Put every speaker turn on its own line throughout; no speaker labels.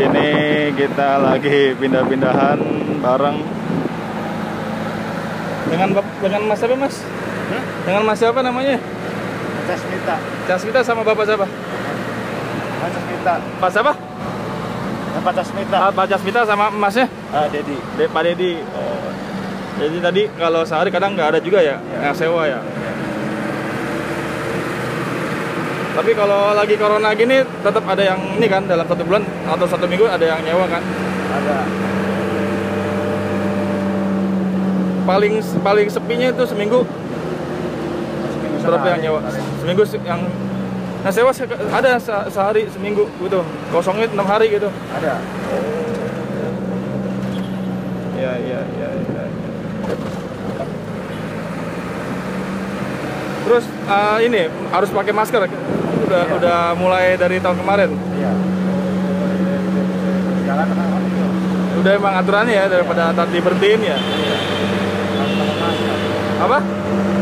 sini kita lagi pindah-pindahan bareng dengan dengan Mas siapa Mas?
Hmm?
Dengan Mas siapa namanya?
Casmita,
Casmita sama Bapak siapa?
Mas Casmita,
Pak siapa?
Pak Casmita,
Ah, Pak Casmita sama Masnya?
ah Dedi.
De, Pak Dedi. Oh. Jadi tadi kalau sehari kadang nggak ada juga ya,
Ya.
yang sewa ya. Tapi kalau lagi corona gini tetap ada yang ini kan dalam satu bulan atau satu minggu ada yang nyewa kan.
Ada.
Paling paling sepinya itu seminggu
Seminggu
berapa yang nyewa?
paling.
Seminggu se- yang nah sewa se- ada se- sehari seminggu gitu. Kosongnya enam hari gitu.
Ada.
Iya iya iya. iya. Terus eh, ini harus pakai masker. Udah
Iya.
udah mulai dari tahun kemarin.
Iya. Jalan.
Udah emang aturannya ya daripada tadi berhentiin ya.
Harus pakai masker.
Apa?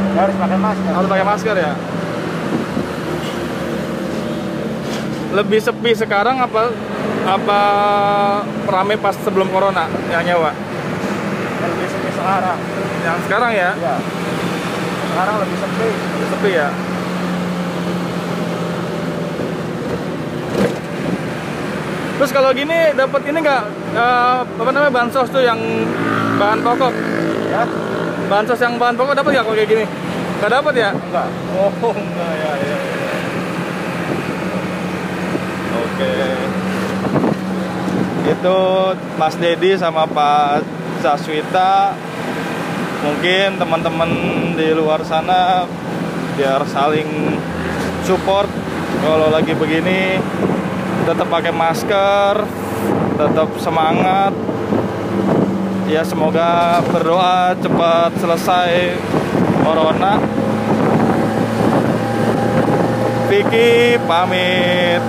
Ya, harus pakai masker.
Harus pakai masker ya. Lebih sepi sekarang apa apa rame pas sebelum corona yang nyewa?
Yang lebih sepi sekarang.
Yang sekarang ya
Iya. Sekarang lebih sepi.
sepi ya. Terus kalau gini dapat ini nggak eh, apa namanya bansos tuh yang bahan pokok?
Ya?
Bansos yang bahan pokok dapat nggak kalau kayak gini? Nggak dapat ya?
Enggak.
Oh enggak ya ya. Oke. Itu Mas Dedi sama Pak Zaswita. Mungkin teman-teman di luar sana biar saling support kalau lagi begini tetap pakai masker, tetap semangat. Ya semoga berdoa cepat selesai corona. Vicky pamit.